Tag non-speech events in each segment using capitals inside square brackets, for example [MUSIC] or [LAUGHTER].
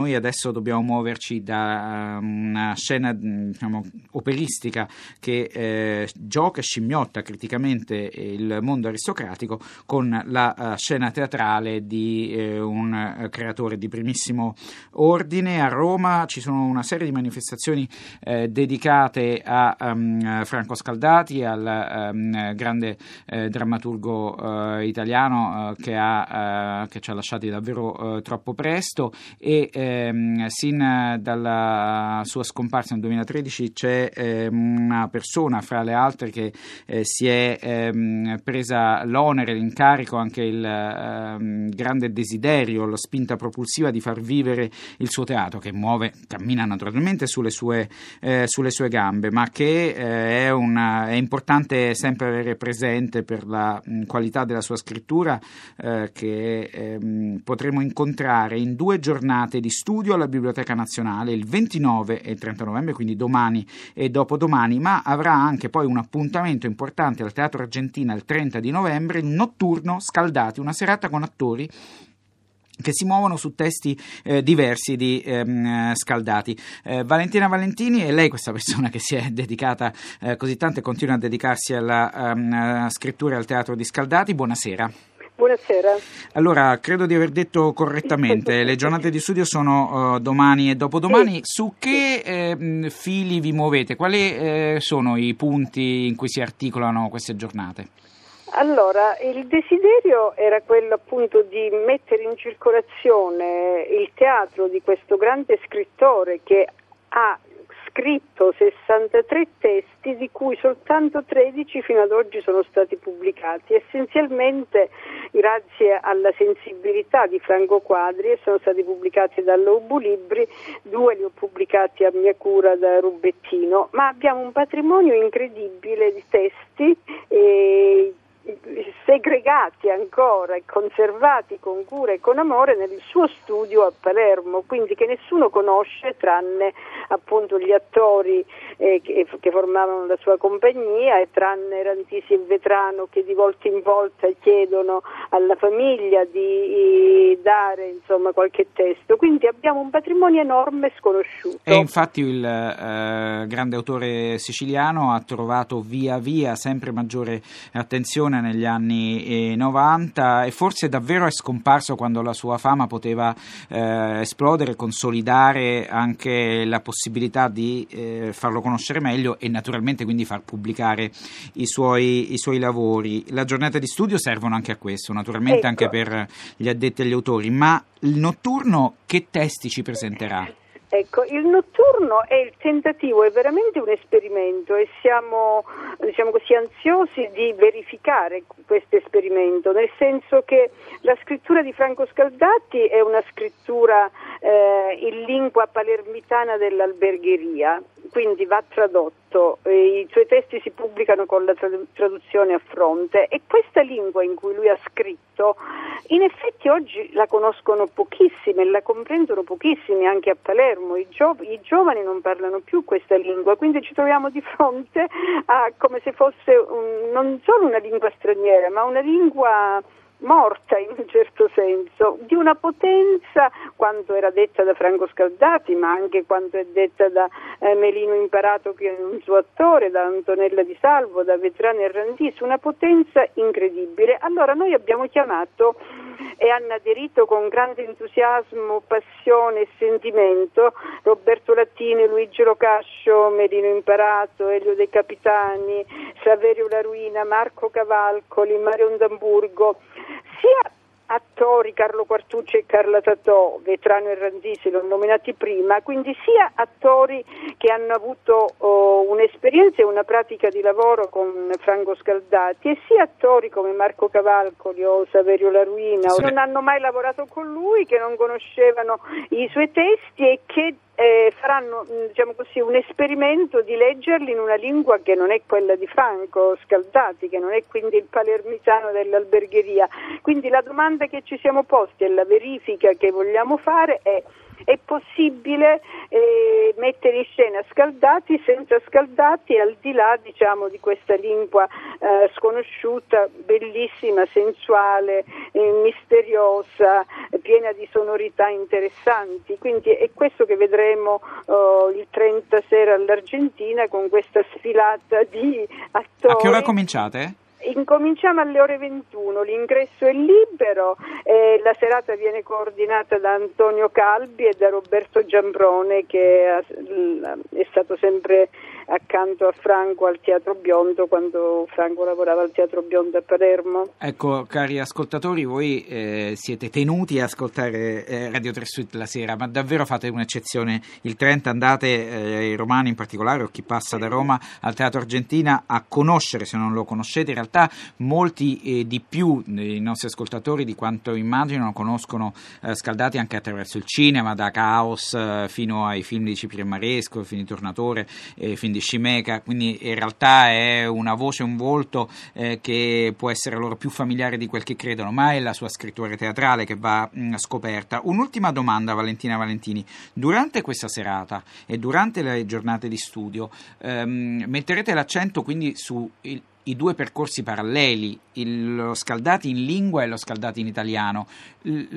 Noi adesso dobbiamo muoverci da um, una scena diciamo, operistica che eh, gioca e scimmiotta criticamente il mondo aristocratico con la uh, scena teatrale di eh, un creatore di primissimo ordine. A Roma ci sono una serie di manifestazioni eh, dedicate a um, Franco Scaldati, al um, grande eh, drammaturgo italiano che, ha, che, ci ha lasciati davvero troppo presto e ehm, sin dalla sua scomparsa nel 2013 c'è ehm, una persona fra le altre che eh, si è ehm, presa l'onere, l'incarico, anche il ehm, grande desiderio, la spinta propulsiva di far vivere il suo teatro che muove, cammina naturalmente sulle sue, eh, sulle sue gambe, ma che eh, è, una, è, importante sempre avere presente per la mh, qualità della sua scrittura eh, che ehm, potremo incontrare in due giornate di studio alla Biblioteca Nazionale il 29 e il 30 novembre, quindi domani e dopodomani, ma avrà anche poi un appuntamento importante al Teatro Argentina il 30 di novembre, notturno Scaldati, una serata con attori che si muovono su testi eh, diversi di ehm, Scaldati. Eh, Valentina Valentini è lei questa persona che si è dedicata eh, così tanto e continua a dedicarsi alla um, scrittura e al teatro di Scaldati. Buonasera. Buonasera. Allora, credo di aver detto correttamente, le [LAUGHS] giornate di studio sono uh, domani e dopodomani. Sì. Su che eh, fili vi muovete? Quali eh, sono i punti in cui si articolano queste giornate? Allora, il desiderio era quello appunto di mettere in circolazione il teatro di questo grande scrittore che ha scritto 63 testi di cui soltanto 13 fino ad oggi sono stati pubblicati, essenzialmente grazie alla sensibilità di Franco Quadri e sono stati pubblicati dalla Ubu Libri, due li ho pubblicati a mia cura da Rubettino, ma abbiamo un patrimonio incredibile di testi segregati ancora e conservati con cura e con amore nel suo studio a Palermo, quindi che nessuno conosce tranne appunto gli attori eh, che, che, formavano la sua compagnia e tranne Rantisi e Vetrano che di volta in volta chiedono alla famiglia di, dare insomma, qualche testo. Quindi abbiamo un patrimonio enorme sconosciuto. E infatti il eh, grande autore siciliano ha trovato via via sempre maggiore attenzione negli anni 90 eh, e forse davvero è scomparso quando la sua fama poteva eh, esplodere, consolidare anche la possibilità di eh, farlo conoscere meglio e naturalmente quindi far pubblicare i suoi, i suoi, lavori. La giornata di studio servono anche a questo, naturalmente ecco. anche per gli addetti agli autori, ma il notturno che testi ci presenterà? Ecco, il notturno è il tentativo, è veramente un esperimento e siamo diciamo così, ansiosi di verificare questo esperimento, nel senso che la scrittura di Franco Scaldati è una scrittura eh, in lingua palermitana dell'albergheria, quindi va tradotto, i suoi testi si pubblicano con la traduzione a fronte. E questa lingua in cui lui ha scritto in effetti oggi la conoscono pochissimi e la comprendono pochissimi anche a Palermo, I, gio- i, giovani non parlano più questa lingua, quindi ci troviamo di fronte a come se fosse un, non solo una lingua straniera ma una lingua morta in un certo senso, di una potenza quanto era detta da Franco Scaldati, ma anche quanto è detta da eh, Melino Imparato che è un suo attore, da Antonella Di Salvo, da Vetrano e Randis, una potenza incredibile. Allora noi abbiamo chiamato e hanno aderito con grande entusiasmo, passione e sentimento Roberto Lattini, Luigi Rocascio, Melino Imparato, Elio De Capitani, Saverio La Ruina, Marco Cavalcoli, Mario D'Amburgo, sia attori Carlo Quartucci e Carla Tatò, Vetrano e Randisi, l'ho nominati prima, quindi sia attori che hanno avuto oh, un'esperienza e una pratica di lavoro con Franco Scaldati e sia attori come Marco Cavalcoli o Saverio Laruina sì. o non hanno mai lavorato con lui, che non conoscevano i suoi testi e che eh, faranno mm, diciamo così, un esperimento di leggerli in una lingua che non è quella di Franco Scaldati, che non è quindi il palermitano dell'albergheria. Quindi la domanda che ci siamo posti e la verifica che vogliamo fare è è possibile eh, mettere in scena scaldati senza scaldati al di là diciamo, di questa lingua eh, sconosciuta, bellissima, sensuale, eh, misteriosa, piena di sonorità interessanti. Quindi è questo che vedremo oh, il 30 sera all'Argentina con questa sfilata di attori. A che ora cominciate? Incominciamo alle ore 21, l'ingresso è libero, eh, la serata viene coordinata da Antonio Calbi e da Roberto Giambrone che è stato sempre accanto a Franco al Teatro Biondo quando Franco lavorava al Teatro Biondo a Palermo. Ecco, cari ascoltatori, voi eh, siete tenuti a ascoltare eh, Radio 3 Suite la sera, ma davvero fate un'eccezione. Il 30 andate, eh, i romani in particolare, o chi passa da Roma al Teatro Argentina, a conoscere, se non lo conoscete, in realtà molti eh, di più dei nostri ascoltatori di quanto immaginano conoscono eh, Scaldati anche attraverso il cinema, da Caos eh, fino ai film di Cipriano Maresco, film di Tornatore, film di di Scimeca, quindi in realtà è una voce, un volto eh, che può essere loro più familiare di quel che credono, ma è la sua scrittura teatrale che va mh, mm, scoperta. Un'ultima domanda, Valentina Valentini. Durante questa serata e durante le giornate di studio ehm, metterete l'accento quindi su il, i due percorsi paralleli, il, lo Scaldati in lingua e lo Scaldati in italiano.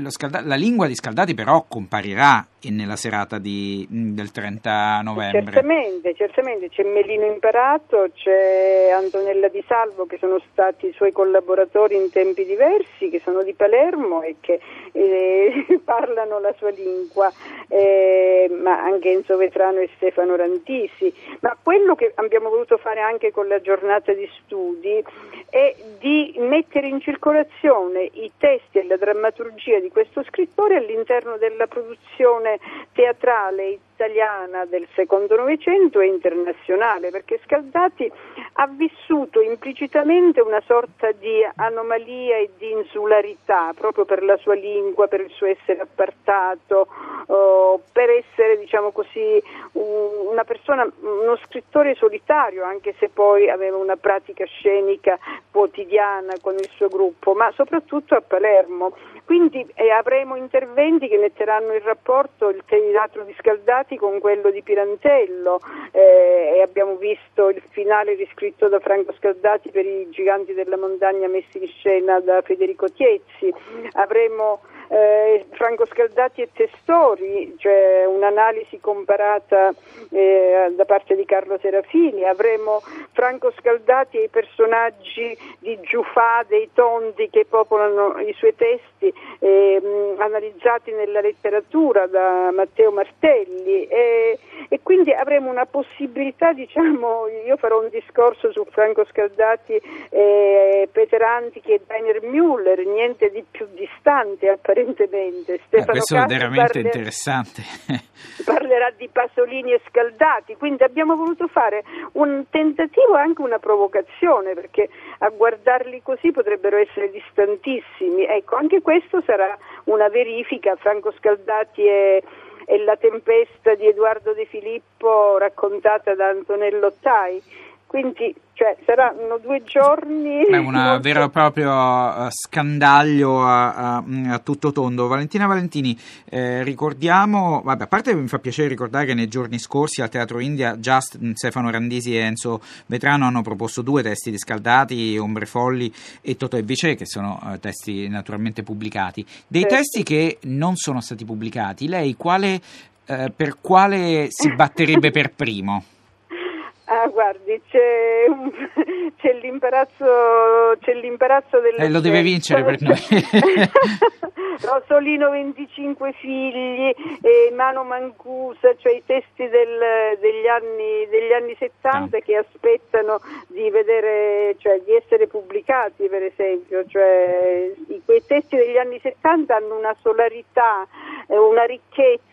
Scalda, la lingua di Scaldati però comparirà nella serata di, del 30 novembre. Certamente, certamente, c'è Melino Imparato, c'è Antonella Di Salvo che sono stati i suoi collaboratori in tempi diversi, che sono di Palermo e che eh, [LAUGHS] parlano la sua lingua, eh, ma anche Enzo Vetrano e Stefano Rantisi. Ma quello che abbiamo voluto fare anche con la giornata di studi è di mettere in circolazione i testi e la drammaturgia di questo scrittore all'interno della produzione teatrale italiana del secondo Novecento e internazionale, perché Scaldati ha vissuto implicitamente una sorta di anomalia e di insularità, proprio per la sua lingua, per il suo essere appartato, oh, per essere, diciamo così, una persona, uno scrittore solitario, anche se poi aveva una pratica scenica quotidiana con il suo gruppo, ma soprattutto a Palermo. Quindi eh, avremo interventi che metteranno in rapporto il teatro di Scaldati con quello di Pirantello eh, e abbiamo visto il finale riscritto da Franco Scaldati per i giganti della montagna messi in scena da Federico Tiezzi. Avremo eh, Franco Scaldati e Testori, cioè un'analisi comparata eh, da parte di Carlo Serafini, avremo Franco Scaldati e i personaggi di Giufà, dei Tondi che popolano i suoi testi, eh, analizzati nella letteratura da Matteo Martelli. E, e, quindi avremo una possibilità, diciamo, io farò un discorso su Franco Scaldati, eh, Peter Antichi e Daniel Müller, niente di più distante apparentemente apparentemente. Eh, Stefano eh, questo Cassi è veramente parlerà, interessante. [LAUGHS] parlerà di Pasolini e Scaldati, quindi abbiamo voluto fare un tentativo e anche una provocazione, perché a guardarli così potrebbero essere distantissimi. Ecco, anche questo sarà una verifica. Franco Scaldati è e la tempesta di Edoardo De Filippo raccontata da Antonello Tai. Quindi cioè, saranno due giorni. È un [LAUGHS] vero e proprio uh, scandaglio a, a, a, tutto tondo. Valentina Valentini, eh, ricordiamo, vabbè, a parte mi fa piacere ricordare che nei giorni scorsi al Teatro India già Stefano Randisi e Enzo Vetrano hanno proposto due testi di Scaldati, Ombre Folli e Toto e Vice, che sono uh, testi naturalmente pubblicati. Dei sì. testi che non sono stati pubblicati, lei quale, uh, per quale si batterebbe per primo? Guardi, c'è, un, [LAUGHS] c'è, l'imbarazzo, c'è l'imbarazzo del... Eh, lo deve vincere per noi. [LAUGHS] Rosolino 25 figli, e Mano Mancusa, cioè i testi del, degli, anni, degli, anni, 70 ah. che aspettano di, vedere, cioè, di essere pubblicati per esempio, cioè, quei testi degli anni 70 hanno una solarità, eh, una ricchezza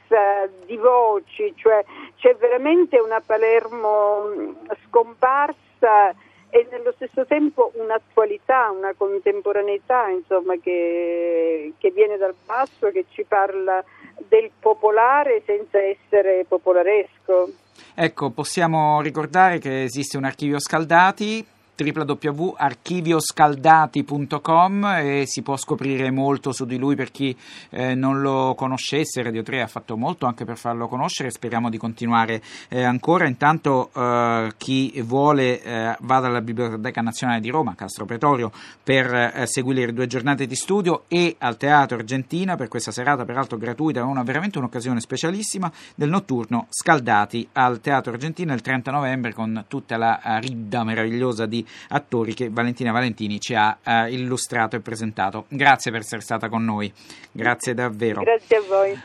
di voci, cioè c'è veramente una Palermo scomparsa e nello stesso tempo un'attualità, una contemporaneità insomma, che, che, viene dal basso, che ci parla del popolare senza essere popolaresco. Ecco, possiamo ricordare che esiste un archivio Scaldati www.archivioscaldati.com e si può scoprire molto su di lui per chi eh, non lo conoscesse. Radio 3 ha fatto molto anche per farlo conoscere, speriamo di continuare eh, ancora. Intanto eh, chi vuole eh, vada alla Biblioteca Nazionale di Roma, Castro Pretorio, per eh, seguire le due giornate di studio e al Teatro Argentina per questa serata, peraltro gratuita, una, veramente un'occasione specialissima del notturno Scaldati al Teatro Argentina il 30 novembre con tutta la uh, ridda meravigliosa di attori che Valentina Valentini ci ha uh, illustrato e presentato. Grazie per essere stata con noi, grazie davvero. Grazie a voi.